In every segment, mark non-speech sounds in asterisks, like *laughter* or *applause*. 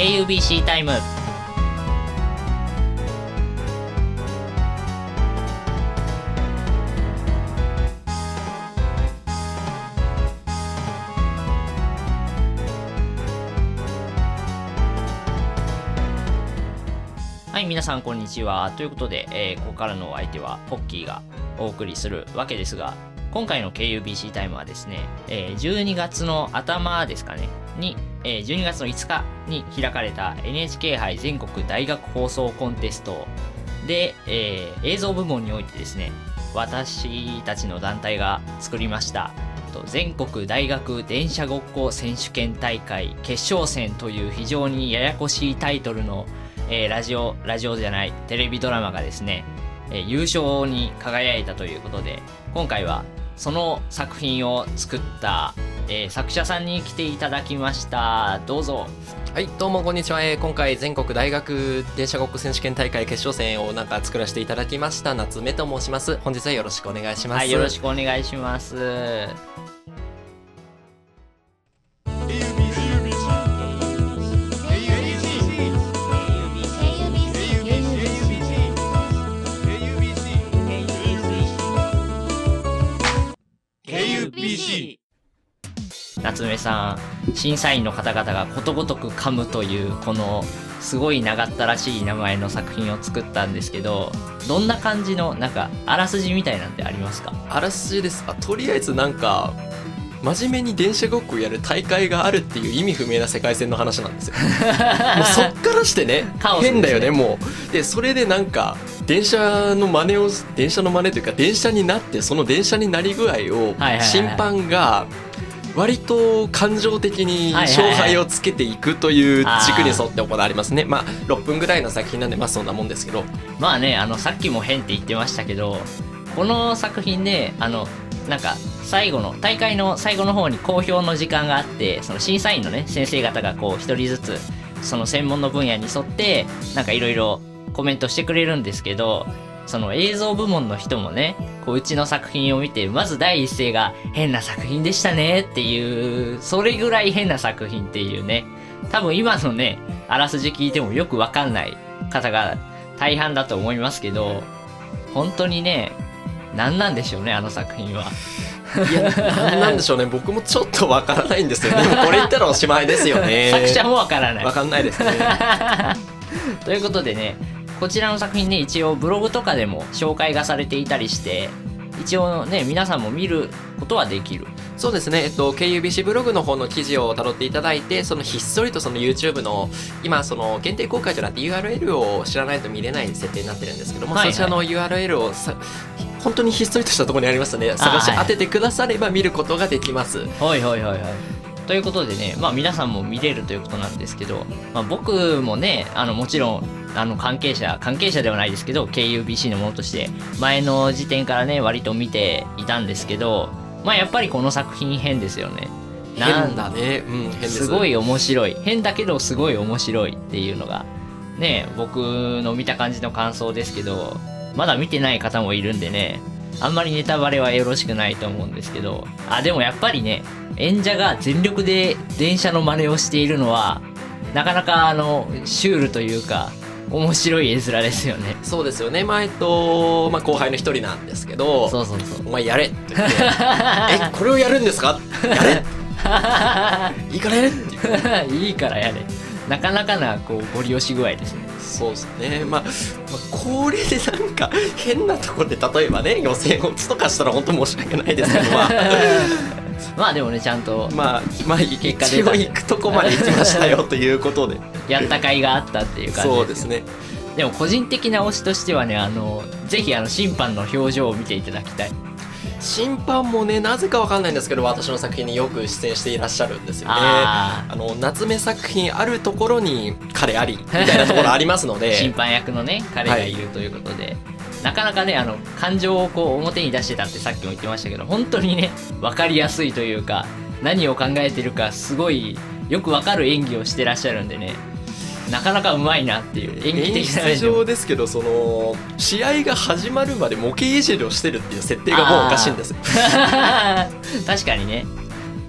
KUBC タイムはい皆さんこんにちは。ということで、えーここからのお相手はポッキーがお送りするわけですが今回の KUBC タイムはですね、えー12月の頭ですかねに、えー12月の5日に開かれた NHK 杯全国大学放送コンテスト。で、えー映像部門においてですね私たちの団体が作りました全国大学電車ごっこ選手権大会決勝戦という非常にややこしいタイトルの、えーラジオラジオじゃないテレビドラマがですね、えー優勝に輝いたということで今回はその作品を作った、えー作者さんに来ていただきましたどうぞはい、どうもこんにちは。えー今回全国大学電車ごっこ選手権大会決勝戦をなんか作らせていただきました夏目と申します。本日はよろしくお願いします。はいよろしくお願いします夏目さん審査員の方々がことごとく噛むというこのすごい長ったらしい名前の作品を作ったんですけどどんな感じのなんかあらすじみたいなんてありますか？あらすじです。あ、とりあえずなんか真面目に電車ごっこやる大会があるっていう意味不明な世界線の話なんですよ。*laughs* もうそっからしてねね変だよねもう。でそれでなんか電車の真似を電車の真似というか電車になってその電車になり具合をはいはいはい審判が割と感情的に勝敗をつけていくという軸に沿って行われますね。まあ6分ぐらいの作品なんでまあそんなもんですけど。まあねあのさっきも変って言ってましたけどこの作品であのなんか最後の大会の最後の方に公表の時間があってその審査員のね先生方がこう一人ずつその専門の分野に沿ってなんかいろいろコメントしてくれるんですけどその映像部門の人もねこううちの作品を見てまず第一声が変な作品でしたねっていうそれぐらい変な作品っていうね多分今のねあらすじ聞いてもよくわかんない方が大半だと思いますけど本当にね何なんでしょうねあの作品は。いや、なんなんでしょうね。僕もちょっとわからないんですよ。でもこれ言ったらおしまいですよね。*laughs* 作者もわからないわ。かんないですね。*laughs* ということでねこちらの作品ね一応ブログとかでも紹介がされていたりして一応ね皆さんも見ることはできる。そうですね。えっと、KUBC ブログの方の記事を辿っていただいて、そのひっそりとその YouTube の、今、その限定公開じゃなくて URL を知らないと見れない設定になってるんですけども、はいはい。そちらの URL をさ、本当にひっそりとしたところにありますので、探し当ててくだされば見ることができます。はいはいはいはいということでねまあ皆さんも見れるということなんですけど、まあ、僕もねあのもちろんあの関係者関係者ではないですけど KUBC のものとして前の時点からね割と見ていたんですけどまあやっぱりこの作品変ですよねなん変だね。うん、変です。すごい面白い変だけどすごい面白いっていうのがね僕の見た感じの感想ですけどまだ見てない方もいるんでねあんまりネタバレはよろしくないと思うんですけどあでもやっぱりね演者が全力で電車の真似をしているのはなかなかあのシュールというか面白い絵面ですよね。そうですよね。まあ、えっと、まあ、後輩の一人なんですけど、そうそうそう。お前やれって言って、*laughs* え、これをやるんですか？やれ。*laughs* いいからやれ。*laughs* いいからやれ。なかなかなこうご利用し具合ですねそうですね、まあ、まあこれでなんか変なところで例えばね予選落ちとかしたら本当申し訳ないですけどまあ。*laughs* まあでもねちゃんとまあまあ結果出た一応行くとこまで行きましたよということで。やった甲斐があったっていう感じそうですね。でも個人的な推しとしてはねあのぜひあの審判の表情を見ていただきたい審判もねなぜかわかんないんですけど私の作品によく出演していらっしゃるんですよね。ああの夏目作品あるところに彼ありみたいなところありますのー *laughs* 審で判役のね彼がいるということで、なかなかねあの感情をこう表に出してたってさっきも言ってましたけど本当にね分かりやすいというか何を考えてるかすごいよく分かる演技をしてらっしゃるんでねなかなかうまいなっていう演技演的な面出上ですけどその試合が始まるまで模型いじりをしてるっていう設定がもうおかしいんですよ。*laughs* 確かにね、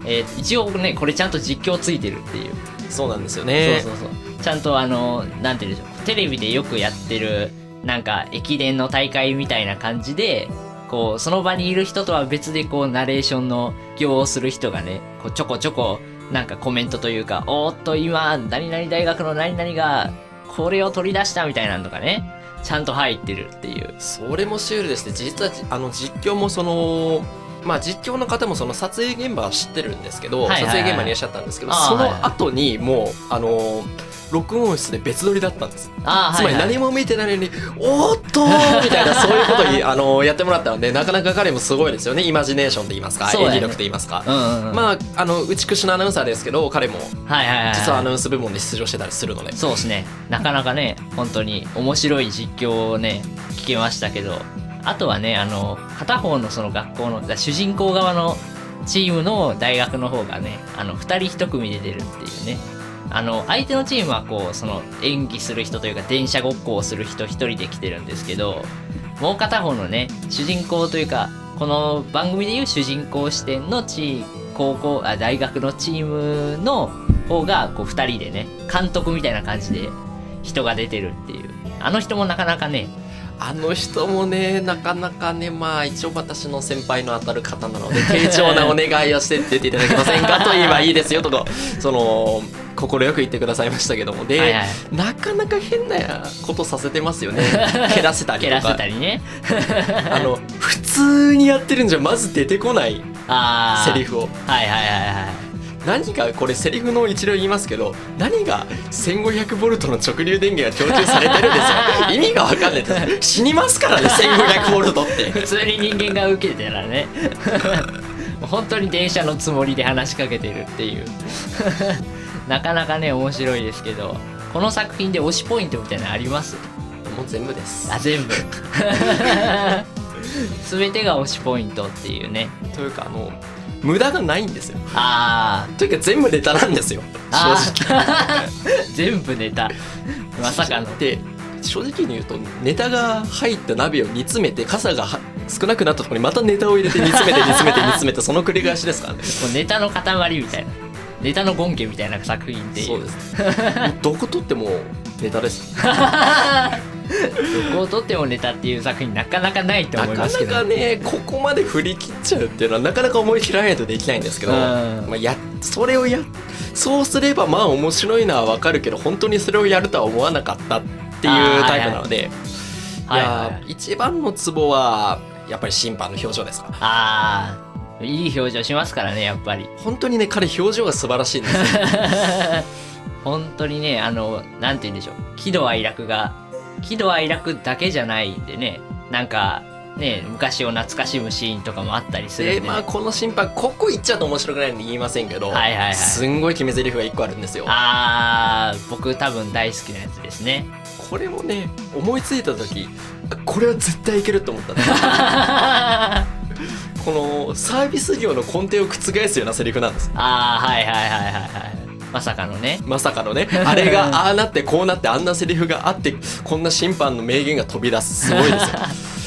えー一応ねこれちゃんと実況ついてるっていう。そうなんですよね。そうそうそう。ちゃんとあのなんて言うんでしょう。テレビでよくやってるなんか駅伝の大会みたいな感じでこうその場にいる人とは別でこうナレーションの行をする人がねこうちょこちょこなんかコメントというかおーっと今何々大学の何々がこれを取り出したみたいなのとかねちゃんと入ってるっていう。それもシュールですね。実はじあの実況もそのまあ実況の方もその撮影現場は知ってるんですけど、はいはいはい撮影現場にいらっしゃったんですけどその後にもうあの録音室で別撮りだったんです。あーつまり何も見てないのに「おーっと! *laughs*」みたいなそういうことをいあのやってもらったのでなかなか彼もすごいですよね。イマジネーションと言いますか、演技力と言いますか、うんうんうん。まああの内くしのアナウンサーですけど彼もはいはいはい実はアナウンス部門で出場してたりするので。そうですね。なかなかね本当に面白い実況をね聞けましたけど。あとはねあの片方のその学校の主人公側のチームの大学の方がねあの2人1組で出るっていうねあの相手のチームはこうその演技する人というか電車ごっこをする人1人で来てるんですけどもう片方のね主人公というかこの番組でいう主人公視点のチーム高校あ大学のチームの方がこう2人でね監督みたいな感じで人が出てるっていう。あの人もなかなかねあの人もねなかなかねまあ一応私の先輩の当たる方なので丁重なお願いをして出ていただけませんかと言えばいいですよとかその快く言ってくださいましたけども。で、はいはい。なかなか変なことさせてますよね。*laughs* 蹴らせたり蹴らせとかたりね。*laughs* あの普通にやってるんじゃまず出てこないセリフを。はいはいはいはい。何がこれセリフの一例言いますけど何が 1500V の直流電源が供給されてるんですよ。*laughs* 意味が分かんないです。死にますからね 1500V って。普通に人間が受けてたらね。本当に電車のつもりで話しかけてるっていうなかなかね面白いですけどこの作品で推しポイントみたいなのあります？もう全部です。あ全部。*laughs* 全てが推しポイントっていうね。というかあの無駄がないんですよ。あというか全部ネタなんですよ。あ正直。ー *laughs* 全部ネタ。まさかの。で正直に言うとネタが入った鍋を煮詰めて傘がは少なくなったところにまたネタを入れて煮詰めて煮詰めて煮詰めてその繰り返しですからね。*laughs* もうネタの塊みたいなネタの権限みたいな作品っていう。そうです。どこ取ってもネタです。*laughs* どこを撮ってもネタっていう作品なかなかないとな思いますけど。かなかねここまで振り切っちゃうっていうのはなかなか思い切らないとできないんですけど、うん。まあ、やそれをやそうすればまあ面白いのはわかるけど本当にそれをやるとは思わなかったっていうタイプなので、いやはいはい一番のツボはやっぱり審判の表情ですか。ああいい表情しますからねやっぱり。本当にね彼表情が素晴らしいんですよ。*laughs* 本当にねあのなんて言うんでしょう。喜怒哀楽が喜怒哀楽だけじゃないんでねなんかね昔を懐かしむシーンとかもあったりするんで、ね、でまあこの審判ここ言っちゃうと面白くないんで言いませんけど、はいはいはい。すんごい決め台詞が1個あるんですよ。あー僕多分大好きなやつですね。これもね思いついた時あこれは絶対いけると思った。んですこのサービス業の根底を覆すようなセリフなんです。ああはいはいはいはいはい。まさかのね。まさかのね。あれが *laughs* ああなってこうなってあんなセリフがあってこんな審判の名言が飛び出す。すごいですよ。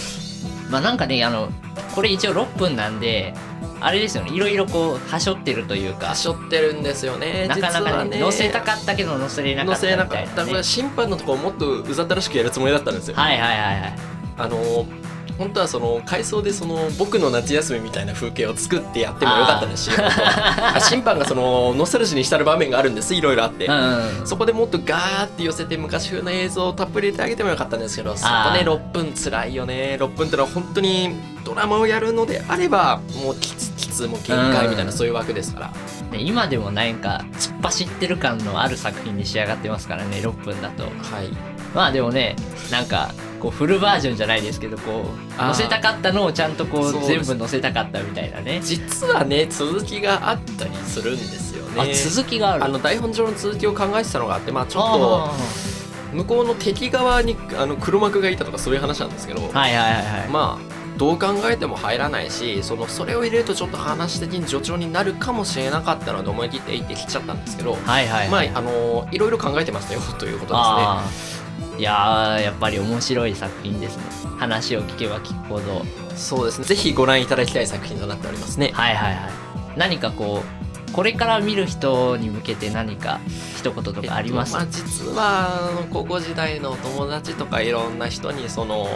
*laughs* まあなんかねあのこれ一応6分なんであれですよね。いろいろこうはしょってるというか。はしょってるんですよねなかなかね載せたかったけど載せれなかった載せれなかった。これね、審判のところをもっとうざったらしくやるつもりだったんですよ。はいはいはいはい。あの本当はその回想でその僕の夏休みみたいな風景を作ってやってもよかったですし *laughs* 審判がそのノスタルジーに浸る場面があるんです。いろいろあって、うん。うんそこでもっとガーって寄せて昔風の映像をたっぷり入れてあげてもよかったんですけどそこねあー6分つらいよね。6分ってのは本当にドラマをやるのであればもうきつきつもう限界みたいなうんそういう枠ですから。ね今でもなんか突っ走ってる感のある作品に仕上がってますからね6分だと。はい。まあでもねなんかこうフルバージョンじゃないですけどこう載せたかったのをちゃんとこそうう全部載せたかったみたいなね。実はね続きがあったりするんですよあね続きがある。あの台本上の続きを考えてたのがあってまあちょっあと向こうの敵側にあの黒幕がいたとかそういう話なんですけど、ーはいはいはいはい。まあどう考えても入らないしそのそれを入れるとちょっと話的に助長になるかもしれなかったので思い切って言ってきちゃったんですけど、はいはいはい。まああのいろいろ考えてましたよということですね。いやーやっぱり面白い作品ですね。話を聞けば聞くほど。そうですね。ぜひご覧いただきたい作品となっておりますね。はいはいはい。何かこうこれから見る人に向けて何か一言とかあります、えっとまあ、実は高校時代のお友達とかいろんな人にその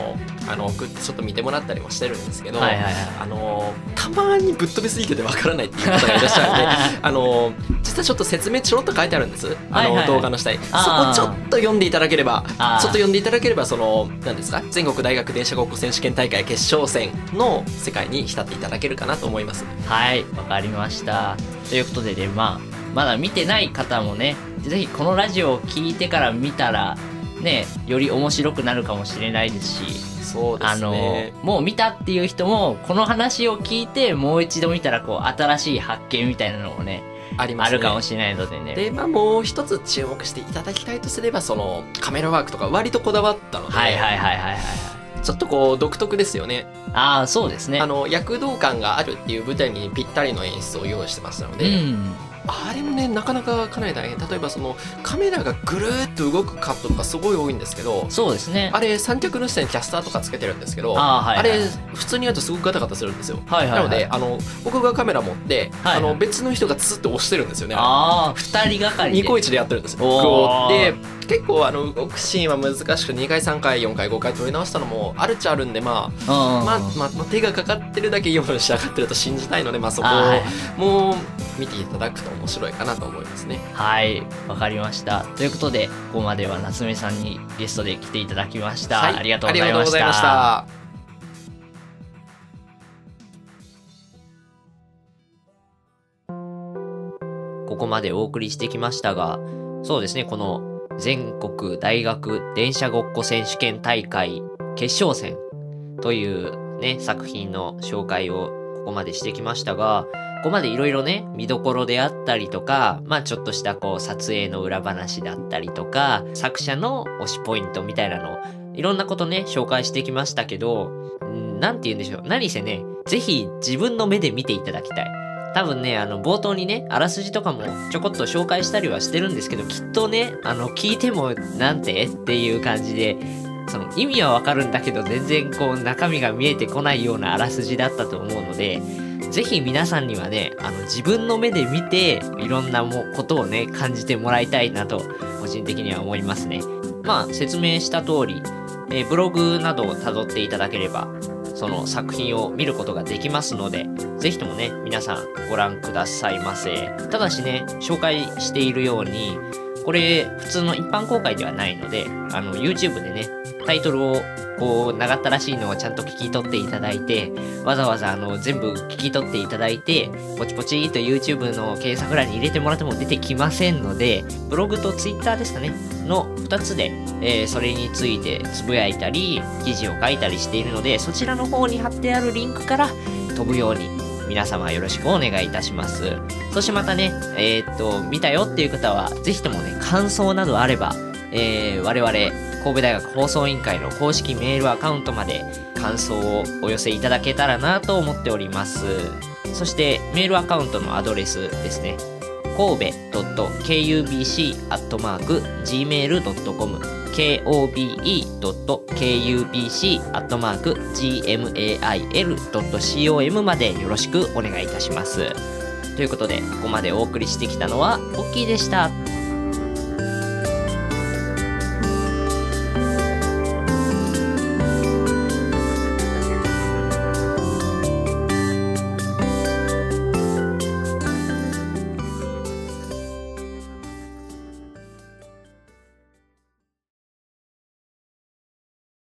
あの送ってちょっと見てもらったりもしてるんですけど、はいはいはい。あのたまにぶっ飛びすぎててわからないっていう方がいらっしゃるんで *laughs* あの実はちょっと説明ちょろっと書いてあるんです。あの、はい動画の下に。そこちょっと読んでいただければちょっと読んでいただければその何ですか全国大学電車ごっこ選手権大会決勝戦の世界に浸っていただけるかなと思います。はい、わかりました。ということでね、まあ、まだ見てない方もね、ぜひこのラジオを聞いてから見たら、ね、より面白くなるかもしれないですし、そうであのすね、もう見たっていう人も、この話を聞いて、もう一度見たら、こう、新しい発見みたいなのもね、あありますねるかもしれないのでね。で、まあ、もう一つ注目していただきたいとすればそのカメラワークとか割とこだわったので、はいはいはいはいはいはい。ちょっとこう独特ですよねああ、そうですね。あの躍動感があるっていう舞台にぴったりの演出を用意してましたのうで、ん。あれもねなかなかかなり大変例えばそのカメラがぐるーっと動くカットとかすごい多いんですけどそうですね。あれ三脚の下にキャスターとかつけてるんですけどあーはいはい。あれ普通にやるとすごくガタガタするんですよ、はいはいはい。なのであの僕がカメラ持って、はいはい。あの別の人がツーッと押してるんですよね。ああ、二人がかりで。ニコイチでやってるんですよ。で結構あの動くシーンは難しく2回3回4回5回撮り直したのもあるっちゃあるんでまあうん。まあ、まあ、まあ手がかかってるだけいいものに仕上がってると信じたいので、まあ、そこもう見ていただくと面白いかなと思いますね。はい、わかりました。ということで、ここまでは夏目さんにゲストで来ていただきました。はいありがとうござい。ました。ここまでお送りしてきましたが、そうですね、この全国大学電車ごっこ選手権大会決勝戦というね、作品の紹介をここまでしてきましたが、ここまでいろいろね、見どころであったりとか、まあちょっとしたこう撮影の裏話だったりとか、作者の推しポイントみたいなのをいろんなことね、紹介してきましたけど、んなんて言うんでしょう。何せね、ぜひ自分の目で見ていただきたい。多分ね、あの、冒頭にね、あらすじとかもちょこっと紹介したりはしてるんですけど、きっとね、あの、聞いても、なんてっていう感じで、その意味はわかるんだけど、全然こう、中身が見えてこないようなあらすじだったと思うので、ぜひ皆さんにはね、あの、自分の目で見て、いろんなもことをね、感じてもらいたいなと、個人的には思いますね。まあ、説明した通り、えーブログなどを辿っていただければ、その作品を見ることができますので、ぜひともね、皆さんご覧くださいませ。ただしね、紹介しているように、これ普通の一般公開ではないので、あの YouTube でね、タイトルをこう長ったらしいのをちゃんと聞き取っていただいて、わざわざあの全部聞き取っていただいて、ポチポチと YouTube の検索欄に入れてもらっても出てきませんので、ブログと Twitter ですかね、の2つで、えーそれについてつぶやいたり、記事を書いたりしているので、そちらの方に貼ってあるリンクから飛ぶように皆様よろしくお願いいたします。そしてまたね、えーっと、見たよっていう方は、ぜひともね、感想などあれば、えー我々、神戸大学放送委員会の公式メールアカウントまで感想をお寄せいただけたらなと思っております。そして、メールアカウントのアドレスですね。神戸 .kubc.gmail.com kobe.kubc.gmail.com までよろしくお願いいたします。ということで、ここまでお送りしてきたのは、ポッキーでした。